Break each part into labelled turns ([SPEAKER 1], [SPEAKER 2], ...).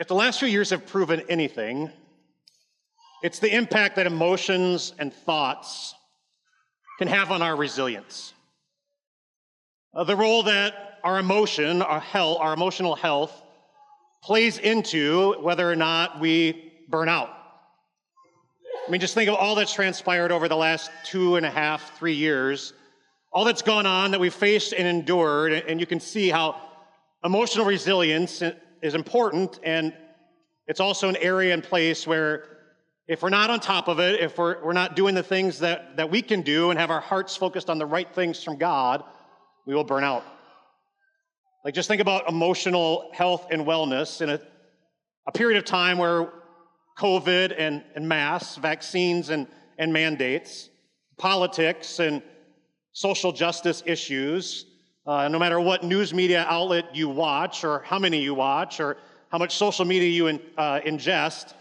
[SPEAKER 1] If the last few years have proven anything, it's the impact that emotions and thoughts can have on our resilience. Uh, the role that our emotion, our health, our emotional health plays into whether or not we burn out. I mean, just think of all that's transpired over the last two and a half, three years, all that's gone on that we've faced and endured, and you can see how emotional resilience is important, and it's also an area and place where if we're not on top of it, if we're, we're not doing the things that, that we can do and have our hearts focused on the right things from God, we will burn out. Like, just think about emotional health and wellness in a, a period of time where COVID and, and masks, vaccines and, and mandates, politics and social justice issues, uh, no matter what news media outlet you watch, or how many you watch, or how much social media you in, uh, ingest,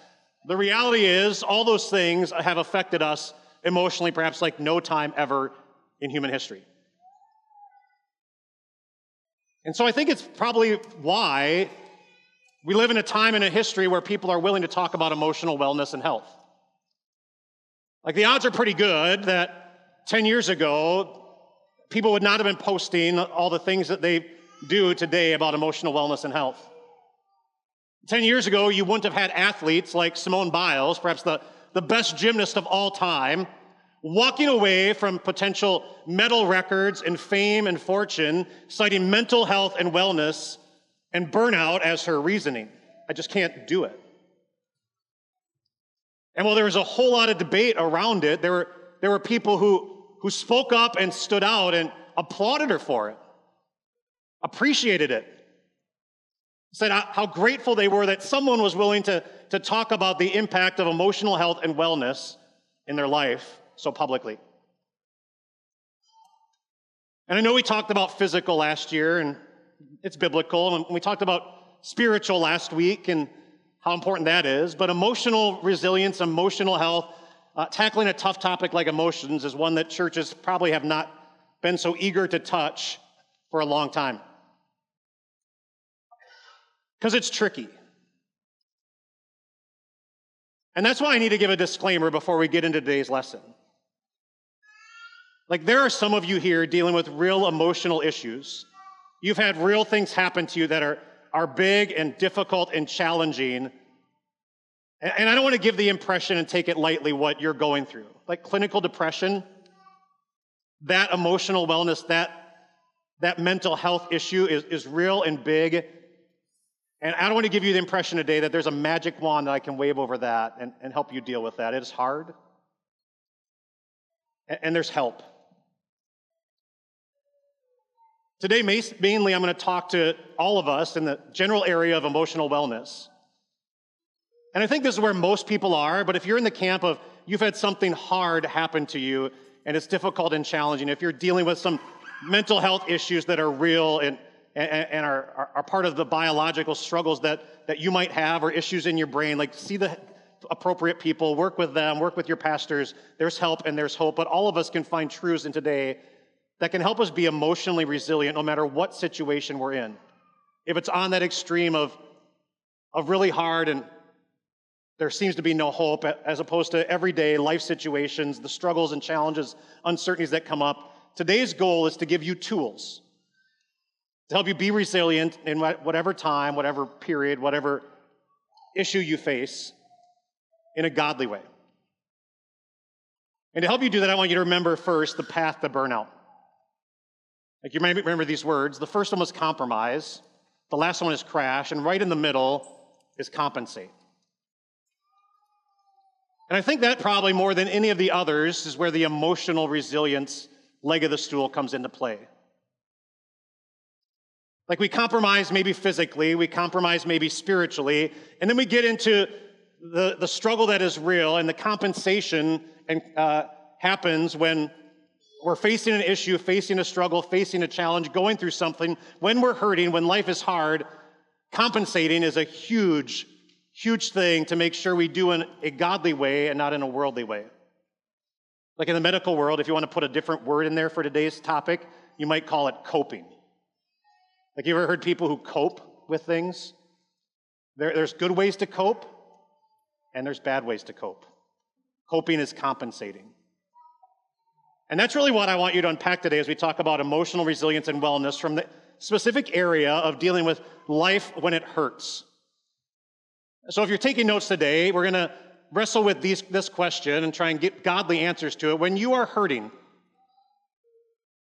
[SPEAKER 1] the reality is all those things have affected us emotionally, perhaps like no time ever in human history. And so I think it's probably why we live in a time in a history where people are willing to talk about emotional wellness and health. Like the odds are pretty good that 10 years ago, people would not have been posting all the things that they do today about emotional wellness and health. 10 years ago, you wouldn't have had athletes like Simone Biles, perhaps the, the best gymnast of all time, walking away from potential medal records and fame and fortune, citing mental health and wellness and burnout as her reasoning. I just can't do it. And while there was a whole lot of debate around it, there were, there were people who, who spoke up and stood out and applauded her for it, appreciated it, said how grateful they were that someone was willing to, to talk about the impact of emotional health and wellness in their life so publicly. And I know we talked about physical last year, and it's biblical, and we talked about spiritual last week and how important that is, but emotional resilience, emotional health, uh, tackling a tough topic like emotions is one that churches probably have not been so eager to touch for a long time. Because it's tricky. And that's why I need to give a disclaimer before we get into today's lesson. Like, there are some of you here dealing with real emotional issues. You've had real things happen to you that are, are big and difficult and challenging. And, I don't want to give the impression and take it lightly what you're going through. Like clinical depression, that emotional wellness, that, that mental health issue is, is real and big. And I don't want to give you the impression today that there's a magic wand that I can wave over that and, and help you deal with that. It is hard. And, and there's help. Today, mainly, I'm going to talk to all of us in the general area of emotional wellness. And I think this is where most people are, but if you're in the camp of you've had something hard happen to you and it's difficult and challenging, if you're dealing with some mental health issues that are real and, and, and are, are, part of the biological struggles that, that you might have or issues in your brain, like see the appropriate people, work with them, work with your pastors. There's help and there's hope, but all of us can find truths in today that can help us be emotionally resilient no matter what situation we're in. If it's on that extreme of, of really hard and there seems to be no hope, as opposed to everyday life situations, the struggles and challenges, uncertainties that come up, today's goal is to give you tools to help you be resilient in whatever time, whatever period, whatever issue you face in a godly way. And to help you do that, I want you to remember first the path to burnout. Like you might remember these words. The first one was compromise, the last one is crash, and right in the middle is compensate. And I think that probably more than any of the others is where the emotional resilience leg of the stool comes into play. Like we compromise maybe physically, we compromise maybe spiritually, and then we get into the, the struggle that is real, and the compensation and, uh, happens when we're facing an issue, facing a struggle, facing a challenge, going through something, when we're hurting, when life is hard, compensating is a huge, huge thing to make sure we do in a godly way and not in a worldly way. Like in the medical world, if you want to put a different word in there for today's topic, you might call it coping. Like you ever heard people who cope with things? There, there's good ways to cope, and there's bad ways to cope. Coping is compensating. And that's really what I want you to unpack today as we talk about emotional resilience and wellness from the specific area of dealing with life when it hurts. So if you're taking notes today, we're going to wrestle with these, this question and try and get godly answers to it. When you are hurting,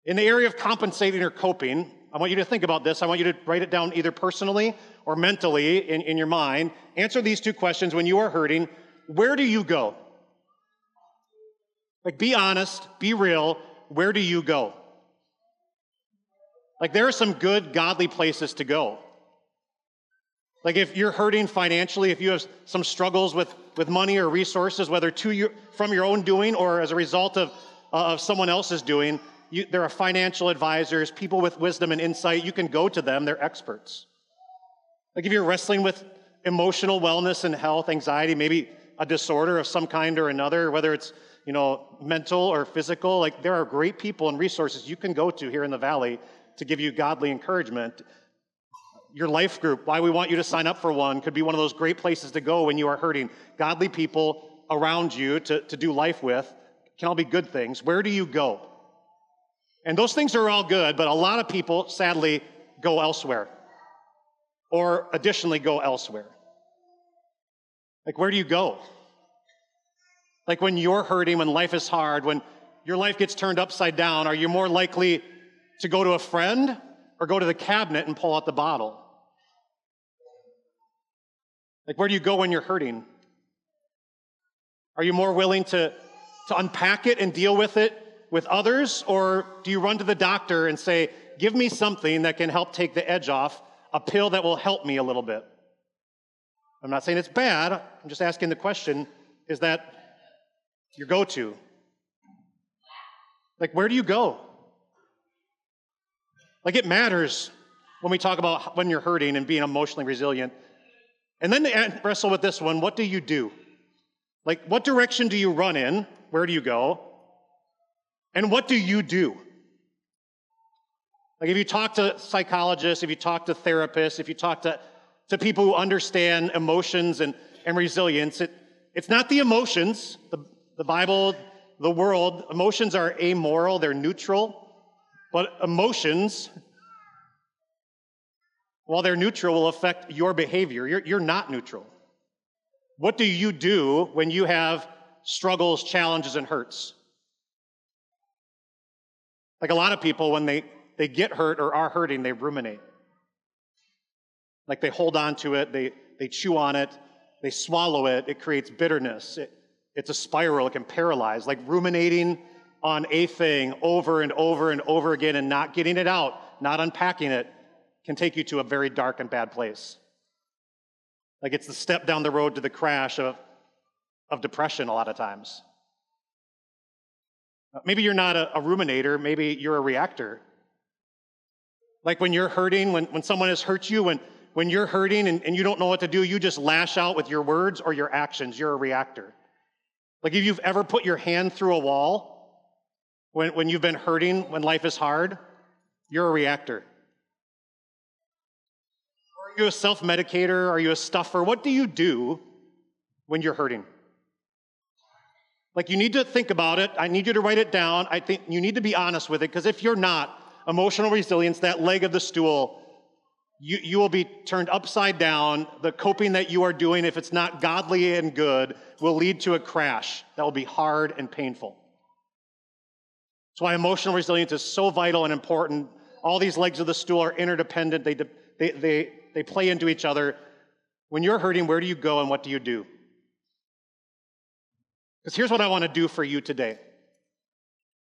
[SPEAKER 1] in the area of compensating or coping, I want you to think about this. I want you to write it down either personally or mentally in, in your mind. Answer these two questions when you are hurting. Where do you go? Like, be honest, be real. Where do you go? Like, there are some good, godly places to go. Like, if you're hurting financially, if you have some struggles with, with money or resources, whether to from your own doing or as a result of, uh, of someone else's doing, you, there are financial advisors, people with wisdom and insight. You can go to them, they're experts. Like, if you're wrestling with emotional wellness and health, anxiety, maybe a disorder of some kind or another, whether it's you know, mental or physical. Like there are great people and resources you can go to here in the valley to give you godly encouragement. Your life group, why we want you to sign up for one, could be one of those great places to go when you are hurting. Godly people around you to, to do life with can all be good things. Where do you go? And those things are all good, but a lot of people, sadly, go elsewhere or additionally go elsewhere. Like, where do you go? Like when you're hurting, when life is hard, when your life gets turned upside down, are you more likely to go to a friend or go to the cabinet and pull out the bottle? Like, where do you go when you're hurting? Are you more willing to, to unpack it and deal with it with others, or do you run to the doctor and say, Give me something that can help take the edge off, a pill that will help me a little bit? I'm not saying it's bad, I'm just asking the question is that your go to? Like, where do you go? Like, it matters when we talk about when you're hurting and being emotionally resilient. And then wrestle with this one what do you do? Like, what direction do you run in? Where do you go? And what do you do? Like, if you talk to psychologists, if you talk to therapists, if you talk to, to people who understand emotions and, and resilience, it, it's not the emotions. The, the Bible, the world, emotions are amoral, they're neutral. But emotions, while they're neutral, will affect your behavior. You're, you're not neutral. What do you do when you have struggles, challenges, and hurts? Like a lot of people, when they, they get hurt or are hurting, they ruminate. Like they hold on to it, they, they chew on it, they swallow it, it creates bitterness. It, it's a spiral, it can paralyze, like ruminating on a thing over and over and over again and not getting it out, not unpacking it, can take you to a very dark and bad place. Like it's the step down the road to the crash of, of depression a lot of times. Uh, maybe you're not a, a ruminator, maybe you're a reactor. Like when you're hurting, when, when someone has hurt you, when, when you're hurting and, and you don't know what to do, you just lash out with your words or your actions. You're a reactor. Like if you've ever put your hand through a wall when, when you've been hurting, when life is hard, you're a reactor. Are you a self medicator? Are you a stuffer? What do you do when you're hurting? Like, you need to think about it. I need you to write it down. I think you need to be honest with it because if you're not, emotional resilience, that leg of the stool, you, you will be turned upside down. The coping that you are doing, if it's not godly and good, will lead to a crash that will be hard and painful. That's why emotional resilience is so vital and important. All these legs of the stool are interdependent, they, they, they, they play into each other. When you're hurting, where do you go and what do you do? Because here's what I want to do for you today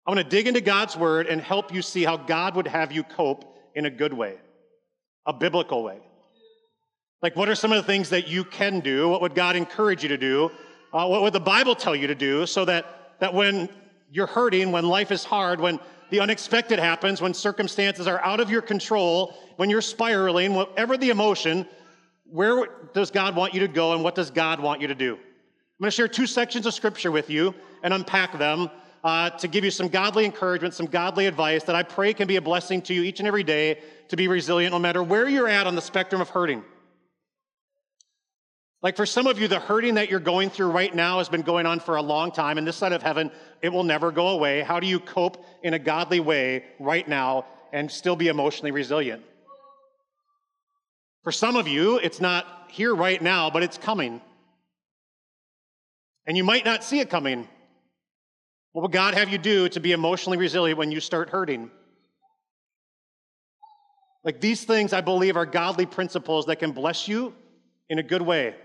[SPEAKER 1] I want to dig into God's word and help you see how God would have you cope in a good way a biblical way. Like, what are some of the things that you can do? What would God encourage you to do? Uh, what would the Bible tell you to do so that, that when you're hurting, when life is hard, when the unexpected happens, when circumstances are out of your control, when you're spiraling, whatever the emotion, where does God want you to go and what does God want you to do? I'm going to share two sections of scripture with you and unpack them uh, to give you some godly encouragement, some godly advice that I pray can be a blessing to you each and every day to be resilient no matter where you're at on the spectrum of hurting. Like for some of you, the hurting that you're going through right now has been going on for a long time, and this side of heaven, it will never go away. How do you cope in a godly way right now and still be emotionally resilient? For some of you, it's not here right now, but it's coming. And you might not see it coming. What will God have you do to be emotionally resilient when you start hurting? Like these things, I believe, are godly principles that can bless you in a good way.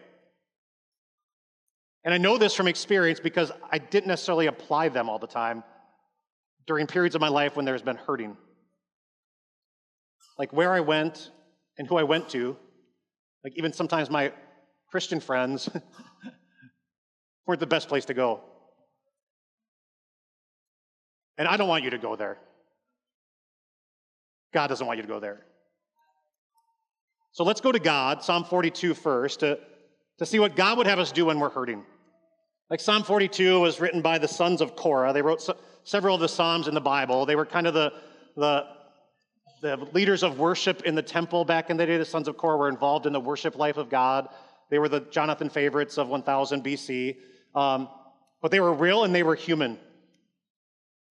[SPEAKER 1] And I know this from experience because I didn't necessarily apply them all the time during periods of my life when there's been hurting. Like where I went and who I went to, like even sometimes my Christian friends weren't the best place to go. And I don't want you to go there. God doesn't want you to go there. So let's go to God, Psalm 42 first, to see what God would have us do when we're hurting. Like Psalm 42 was written by the sons of Korah. They wrote several of the Psalms in the Bible. They were kind of the, the, the leaders of worship in the temple back in the day. The sons of Korah were involved in the worship life of God. They were the Jonathan favorites of 1000 BC. Um, but they were real and they were human.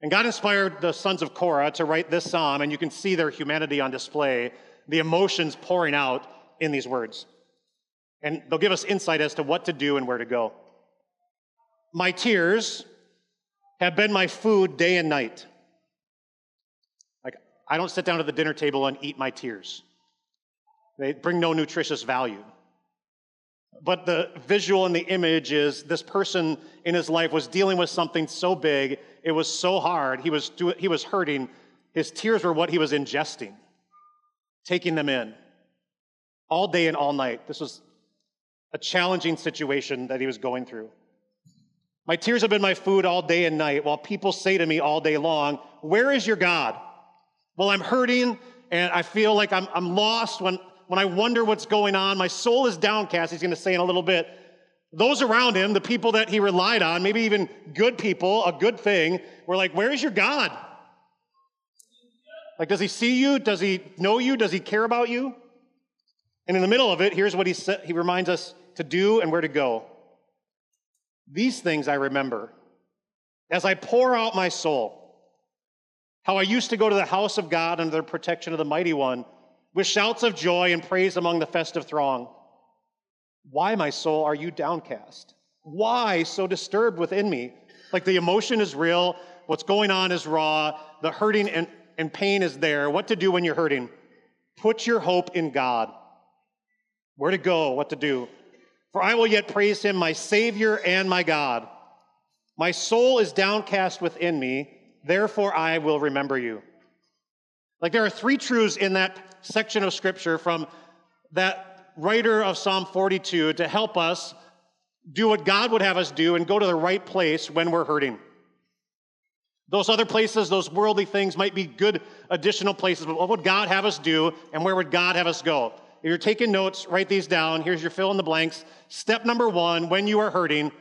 [SPEAKER 1] And God inspired the sons of Korah to write this psalm, and you can see their humanity on display, the emotions pouring out in these words. And they'll give us insight as to what to do and where to go. My tears have been my food day and night. Like, I don't sit down at the dinner table and eat my tears, they bring no nutritious value. But the visual and the image is this person in his life was dealing with something so big, it was so hard, he was, he was hurting. His tears were what he was ingesting, taking them in all day and all night. This was a challenging situation that he was going through. My tears have been my food all day and night, while people say to me all day long, Where is your God? Well, I'm hurting and I feel like I'm, I'm lost when, when I wonder what's going on. My soul is downcast, he's going to say in a little bit. Those around him, the people that he relied on, maybe even good people, a good thing, were like, Where is your God? Like, does he see you? Does he know you? Does he care about you? And in the middle of it, here's what he, sa- he reminds us to do and where to go. These things I remember as I pour out my soul. How I used to go to the house of God under the protection of the mighty one with shouts of joy and praise among the festive throng. Why, my soul, are you downcast? Why so disturbed within me? Like the emotion is real, what's going on is raw, the hurting and, and pain is there. What to do when you're hurting? Put your hope in God. Where to go, what to do. For I will yet praise him, my Savior and my God. My soul is downcast within me, therefore I will remember you. Like there are three truths in that section of scripture from that writer of Psalm 42 to help us do what God would have us do and go to the right place when we're hurting. Those other places, those worldly things might be good additional places, but what would God have us do and where would God have us go? If you're taking notes, write these down. Here's your fill in the blanks. Step number one when you are hurting,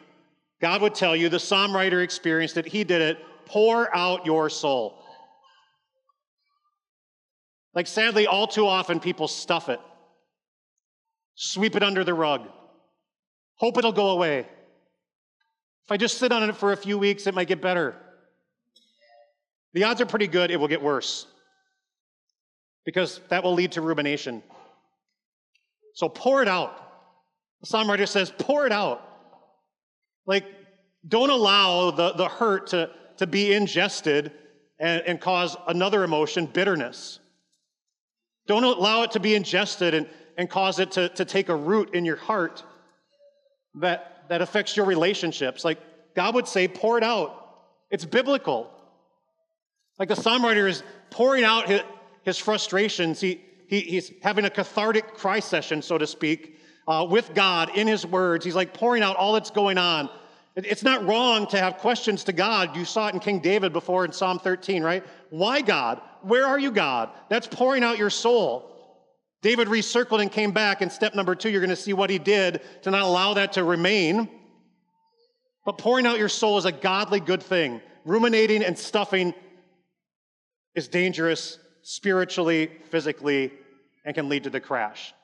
[SPEAKER 1] God would tell you, the psalm writer experienced it, he did it. Pour out your soul. Like, sadly, all too often people stuff it, sweep it under the rug, hope it'll go away. If I just sit on it for a few weeks, it might get better. The odds are pretty good it will get worse because that will lead to rumination. So pour it out. The psalm writer says, pour it out. Like, don't allow the, the hurt to, to be ingested and, and cause another emotion, bitterness. Don't allow it to be ingested and, and cause it to, to take a root in your heart that, that affects your relationships. Like, God would say, pour it out. It's biblical. Like the psalm writer is pouring out his, his frustrations. He, he, he's having a cathartic cry session, so to speak, uh, with God in his words. He's like pouring out all that's going on. It's not wrong to have questions to God. You saw it in King David before in Psalm 13, right? Why, God? Where are you, God? That's pouring out your soul. David recircled and came back. And step number two, you're going to see what he did to not allow that to remain. But pouring out your soul is a godly good thing. Ruminating and stuffing is dangerous spiritually, physically, and can lead to the crash.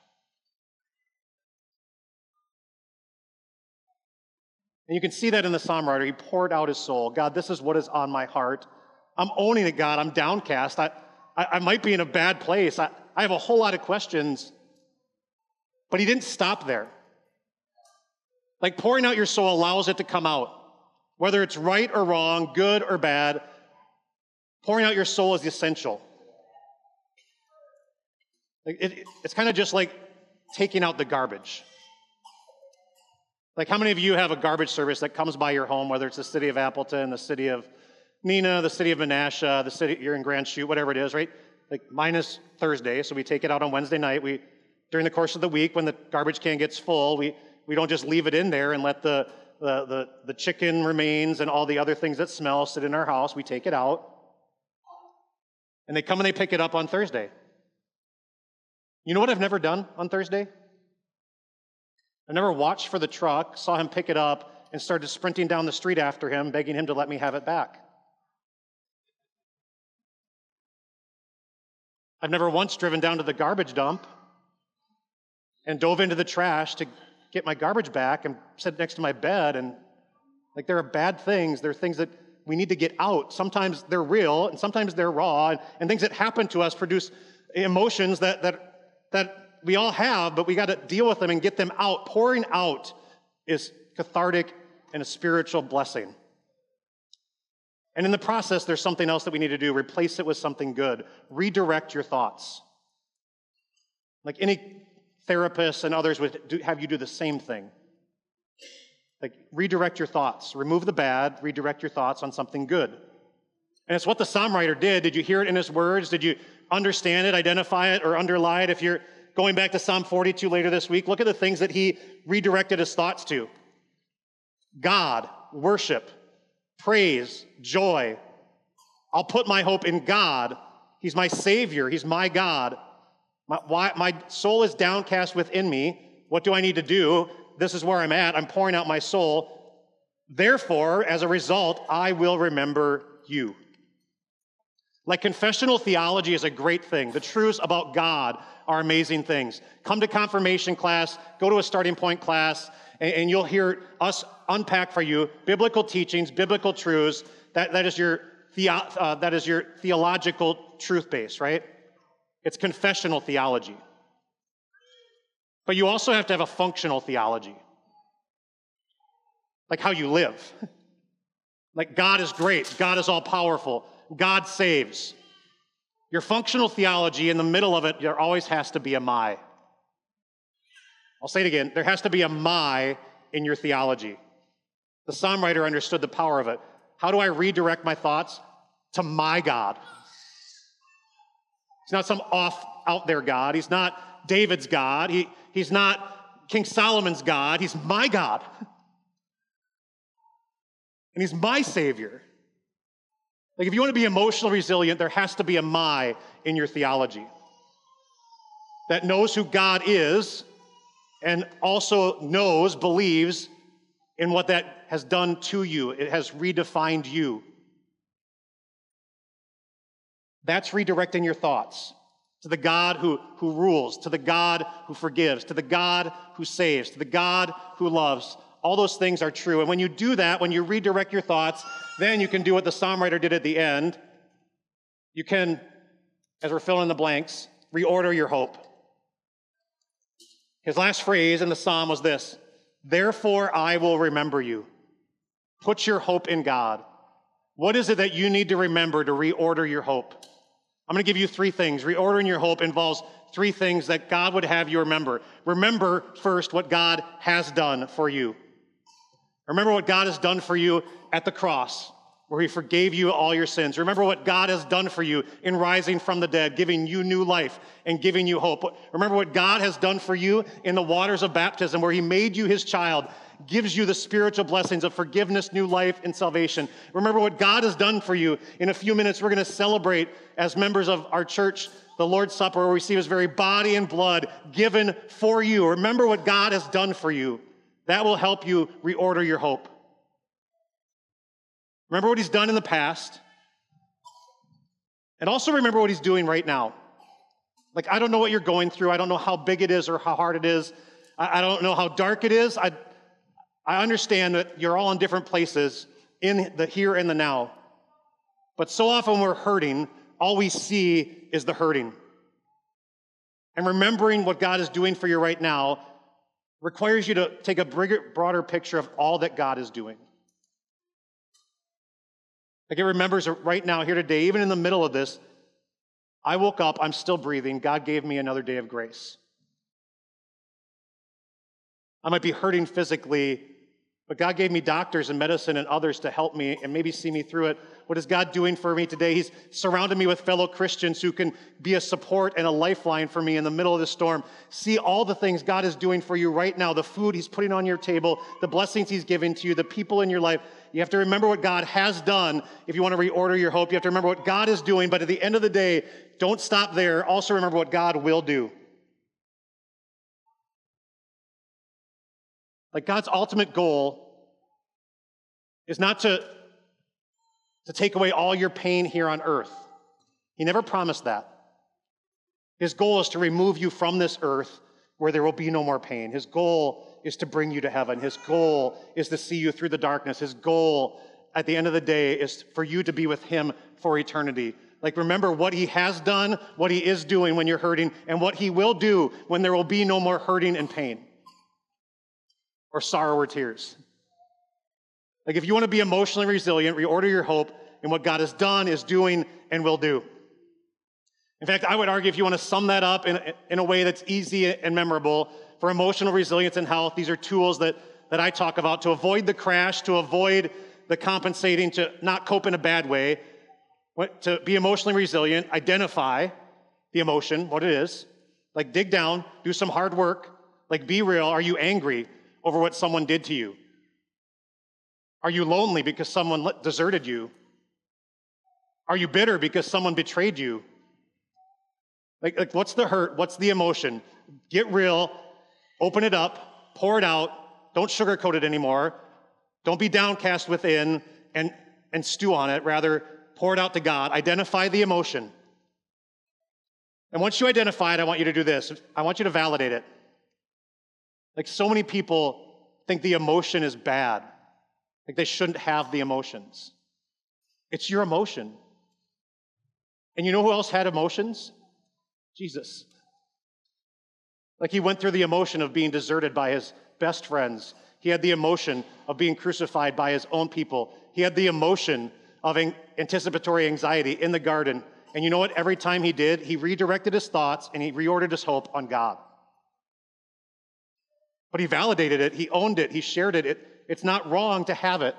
[SPEAKER 1] And you can see that in the psalm writer. He poured out his soul. God, this is what is on my heart. I'm owning it, God. I'm downcast. I, I, I might be in a bad place. I, I have a whole lot of questions. But he didn't stop there. Like pouring out your soul allows it to come out. Whether it's right or wrong, good or bad, pouring out your soul is essential. It, it, it's kind of just like taking out the garbage. Like, how many of you have a garbage service that comes by your home, whether it's the city of Appleton, the city of Neenah, the city of Menasha, the city you're in Grand Chute, whatever it is, right? Like, mine is Thursday, so we take it out on Wednesday night. We, during the course of the week, when the garbage can gets full, we, we don't just leave it in there and let the, the, the, the chicken remains and all the other things that smell sit in our house. We take it out. And they come and they pick it up on Thursday. You know what I've never done on Thursday? I never watched for the truck, saw him pick it up, and started sprinting down the street after him, begging him to let me have it back. I've never once driven down to the garbage dump and dove into the trash to get my garbage back and sit next to my bed. And like, there are bad things. There are things that we need to get out. Sometimes they're real, and sometimes they're raw, and, and things that happen to us produce emotions that, that, that we all have, but we got to deal with them and get them out. Pouring out is cathartic and a spiritual blessing. And in the process, there's something else that we need to do replace it with something good, redirect your thoughts. Like any therapist and others would do, have you do the same thing. Like redirect your thoughts, remove the bad, redirect your thoughts on something good. And it's what the psalm writer did. Did you hear it in his words? Did you understand it, identify it, or underlie it? If you're going back to Psalm 42 later this week, look at the things that he redirected his thoughts to God, worship, praise, joy. I'll put my hope in God. He's my Savior, He's my God. My, why, my soul is downcast within me. What do I need to do? This is where I'm at. I'm pouring out my soul. Therefore, as a result, I will remember you. Like confessional theology is a great thing. The truths about God are amazing things. Come to confirmation class, go to a starting point class, and, and you'll hear us unpack for you biblical teachings, biblical truths. That, that, is your uh, that is your theological truth base, right? It's confessional theology. But you also have to have a functional theology, like how you live. like God is great, God is all powerful, God saves. Your functional theology, in the middle of it, there always has to be a my. I'll say it again there has to be a my in your theology. The psalm writer understood the power of it. How do I redirect my thoughts? To my God. He's not some off out there God. He's not David's God. He, he's not King Solomon's God. He's my God. And he's my Savior. Like, if you want to be emotionally resilient, there has to be a my in your theology that knows who God is and also knows, believes in what that has done to you. It has redefined you. That's redirecting your thoughts to the God who, who rules, to the God who forgives, to the God who saves, to the God who loves. All those things are true. And when you do that, when you redirect your thoughts, then you can do what the psalm writer did at the end. You can, as we're filling in the blanks, reorder your hope. His last phrase in the psalm was this Therefore I will remember you. Put your hope in God. What is it that you need to remember to reorder your hope? I'm going to give you three things. Reordering your hope involves three things that God would have you remember. Remember first what God has done for you. Remember what God has done for you at the cross, where He forgave you all your sins. Remember what God has done for you in rising from the dead, giving you new life and giving you hope. Remember what God has done for you in the waters of baptism, where He made you His child, gives you the spiritual blessings of forgiveness, new life, and salvation. Remember what God has done for you. In a few minutes, we're going to celebrate as members of our church the Lord's Supper, where we receive His very body and blood given for you. Remember what God has done for you. That will help you reorder your hope. Remember what he's done in the past. And also remember what he's doing right now. Like, I don't know what you're going through. I don't know how big it is or how hard it is. I, don't know how dark it is. I, I understand that you're all in different places in the here and the now. But so often we're hurting, all we see is the hurting. And remembering what God is doing for you right now requires you to take a bigger, broader picture of all that God is doing. Like it remembers right now, here today, even in the middle of this, I woke up, I'm still breathing. God gave me another day of grace. I might be hurting physically, but God gave me doctors and medicine and others to help me and maybe see me through it. What is God doing for me today? He's surrounded me with fellow Christians who can be a support and a lifeline for me in the middle of the storm. See all the things God is doing for you right now the food He's putting on your table, the blessings He's giving to you, the people in your life. You have to remember what God has done if you want to reorder your hope. You have to remember what God is doing, but at the end of the day, don't stop there. Also remember what God will do. Like God's ultimate goal is not to, to take away all your pain here on earth. He never promised that. His goal is to remove you from this earth where there will be no more pain. His goal is to bring you to heaven. His goal is to see you through the darkness. His goal at the end of the day is for you to be with Him for eternity. Like, remember what He has done, what He is doing when you're hurting, and what He will do when there will be no more hurting and pain or sorrow or tears. Like, if you want to be emotionally resilient, reorder your hope in what God has done, is doing, and will do. In fact, I would argue if you want to sum that up in, in a way that's easy and memorable for emotional resilience and health, these are tools that, that I talk about to avoid the crash, to avoid the compensating, to not cope in a bad way, to be emotionally resilient, identify the emotion, what it is, like dig down, do some hard work, like be real. Are you angry over what someone did to you? Are you lonely because someone deserted you? Are you bitter because someone betrayed you? Like, like, what's the hurt? What's the emotion? Get real, open it up, pour it out. Don't sugarcoat it anymore. Don't be downcast within and, and stew on it. Rather, pour it out to God. Identify the emotion. And once you identify it, I want you to do this I want you to validate it. Like, so many people think the emotion is bad. Like they shouldn't have the emotions. It's your emotion. And you know who else had emotions? Jesus. Like he went through the emotion of being deserted by his best friends. He had the emotion of being crucified by his own people. He had the emotion of anticipatory anxiety in the garden. And you know what? Every time he did, he redirected his thoughts and he reordered his hope on God. But he validated it, he owned it, he shared it. it it's not wrong to have it.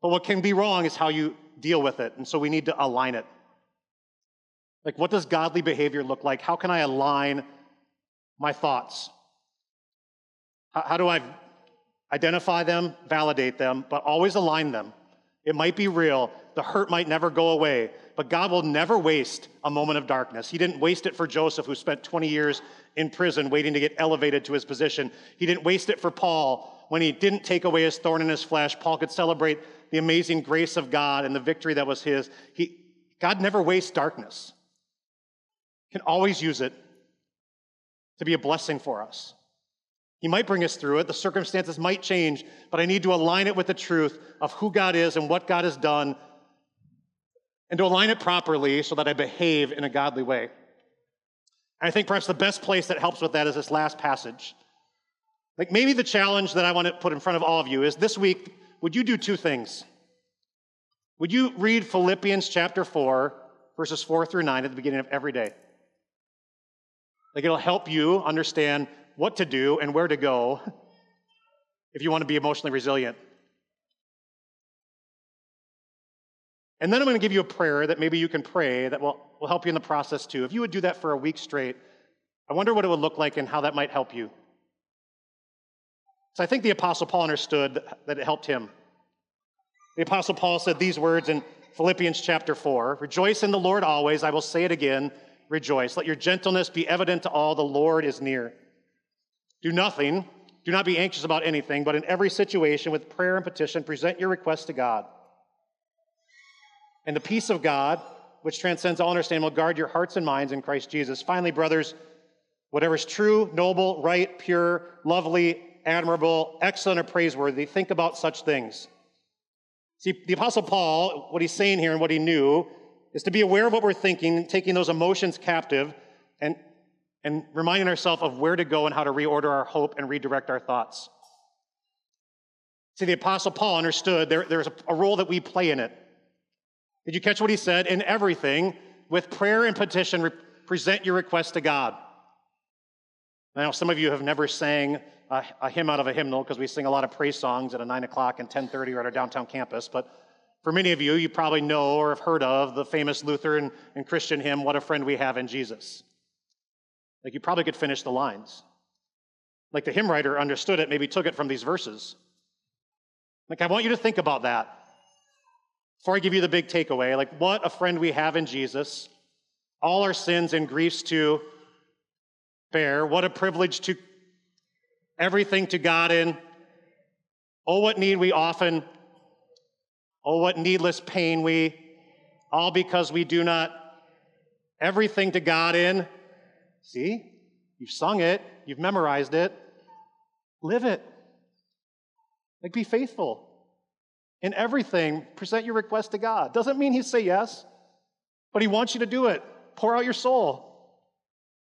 [SPEAKER 1] But what can be wrong is how you deal with it. And so we need to align it. Like, what does godly behavior look like? How can I align my thoughts? How, how do I identify them, validate them, but always align them? It might be real. The hurt might never go away, but God will never waste a moment of darkness. He didn't waste it for Joseph, who spent 20 years in prison waiting to get elevated to his position. He didn't waste it for Paul when he didn't take away his thorn in his flesh. Paul could celebrate the amazing grace of God and the victory that was his. He, God never wastes darkness. He can always use it to be a blessing for us. He might bring us through it. The circumstances might change, but I need to align it with the truth of who God is and what God has done, and to align it properly so that I behave in a godly way. And I think perhaps the best place that helps with that is this last passage. Like maybe the challenge that I want to put in front of all of you is this week, would you do two things? Would you read Philippians chapter 4, verses 4 through 9 at the beginning of every day? Like it'll help you understand what to do and where to go if you want to be emotionally resilient. And then I'm going to give you a prayer that maybe you can pray that will, will help you in the process too. If you would do that for a week straight, I wonder what it would look like and how that might help you. So I think the Apostle Paul understood that it helped him. The Apostle Paul said these words in Philippians chapter 4 Rejoice in the Lord always. I will say it again rejoice. Let your gentleness be evident to all. The Lord is near. Do nothing, do not be anxious about anything, but in every situation, with prayer and petition, present your requests to God. And the peace of God, which transcends all understanding, will guard your hearts and minds in Christ Jesus. Finally, brothers, Whatever is true, noble, right, pure, lovely, admirable, excellent, or praiseworthy, think about such things. See, the Apostle Paul, what he's saying here and what he knew is to be aware of what we're thinking, taking those emotions captive, and, and reminding ourselves of where to go and how to reorder our hope and redirect our thoughts. See, the Apostle Paul understood there, there's a, a role that we play in it. Did you catch what he said? In everything, with prayer and petition, re- present your request to God. Now, some of you have never sang a, a hymn out of a hymnal because we sing a lot of praise songs at a 9 o'clock and 10.30 at our downtown campus, but for many of you, you probably know or have heard of the famous Lutheran and Christian hymn, What a Friend We Have in Jesus. Like you probably could finish the lines. Like the hymn writer understood it, maybe took it from these verses. Like I want you to think about that before I give you the big takeaway. Like what a friend we have in Jesus, all our sins and griefs to bear. What a privilege to everything to God in. Oh, what need we often Oh, what needless pain we, all because we do not everything to God in. See? You've sung it, you've memorized it. Live it. Like, be faithful. In everything, present your request to God. Doesn't mean He say yes, but He wants you to do it. Pour out your soul.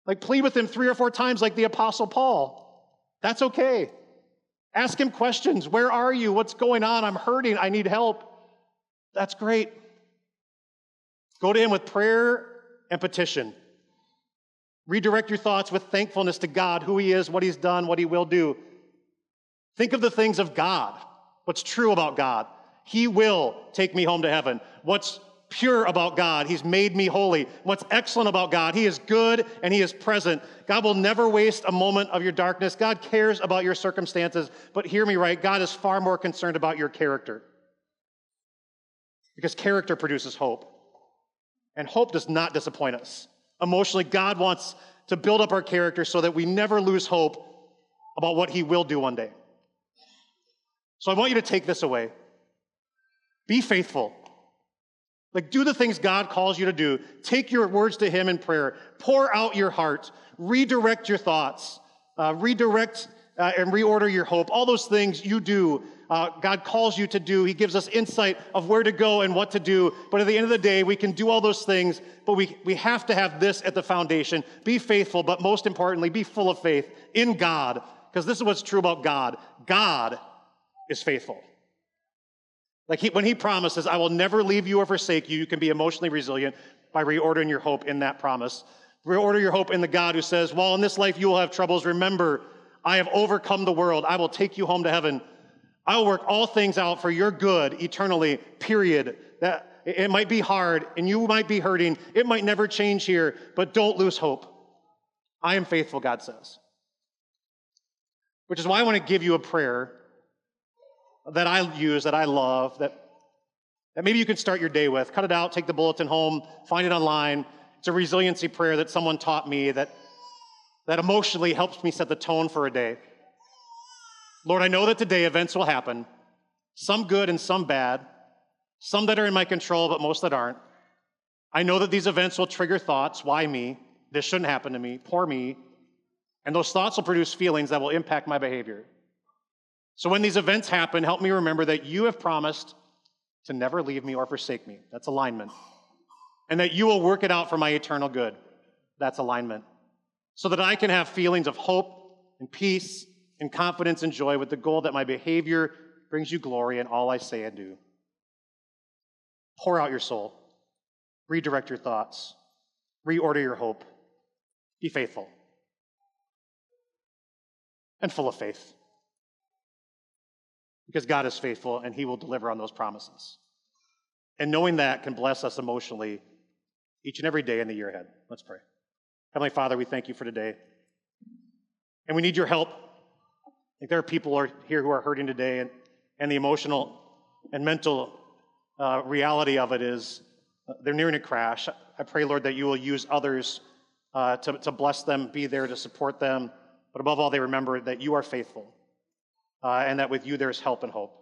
[SPEAKER 1] Like, plead with Him three or four times, like the Apostle Paul. That's okay. Ask Him questions. Where are you? What's going on? I'm hurting. I need help. That's great. Go to Him with prayer and petition. Redirect your thoughts with thankfulness to God, who He is, what He's done, what He will do. Think of the things of God, what's true about God. He will take me home to heaven. What's pure about God. He's made me holy. What's excellent about God? He is good and He is present. God will never waste a moment of your darkness. God cares about your circumstances, but hear me right, God is far more concerned about your character. Because character produces hope. And hope does not disappoint us. Emotionally, God wants to build up our character so that we never lose hope about what He will do one day. So I want you to take this away. Be faithful. Like, do the things God calls you to do. Take your words to Him in prayer. Pour out your heart. Redirect your thoughts. Uh, redirect uh, and reorder your hope. All those things you do uh, God calls you to do. He gives us insight of where to go and what to do. But at the end of the day, we can do all those things, but we, we have to have this at the foundation. Be faithful, but most importantly, be full of faith in God, because this is what's true about God. God is faithful. Like he, when he promises, I will never leave you or forsake you, you can be emotionally resilient by reordering your hope in that promise. Reorder your hope in the God who says, While in this life you will have troubles, remember, I have overcome the world. I will take you home to heaven. I will work all things out for your good eternally, period. That it might be hard and you might be hurting. It might never change here, but don't lose hope. I am faithful, God says. Which is why I want to give you a prayer that I use, that I love, that, that maybe you can start your day with. Cut it out, take the bulletin home, find it online. It's a resiliency prayer that someone taught me that, that emotionally helps me set the tone for a day. Lord, I know that today events will happen, some good and some bad, some that are in my control, but most that aren't. I know that these events will trigger thoughts why me? This shouldn't happen to me, poor me. And those thoughts will produce feelings that will impact my behavior. So when these events happen, help me remember that you have promised to never leave me or forsake me. That's alignment. And that you will work it out for my eternal good. That's alignment. So that I can have feelings of hope and peace and confidence and joy with the goal that my behavior brings you glory in all I say and do. Pour out your soul, redirect your thoughts, reorder your hope, be faithful and full of faith. Because God is faithful and He will deliver on those promises. And knowing that can bless us emotionally each and every day in the year ahead. Let's pray. Heavenly Father, we thank you for today. And we need your help I think there are people are here who are hurting today, and, and the emotional and mental uh, reality of it is uh, they're nearing a crash. I pray, Lord, that you will use others uh, to, to bless them, be there to support them, but above all, they remember that you are faithful uh, and that with you there's help and hope.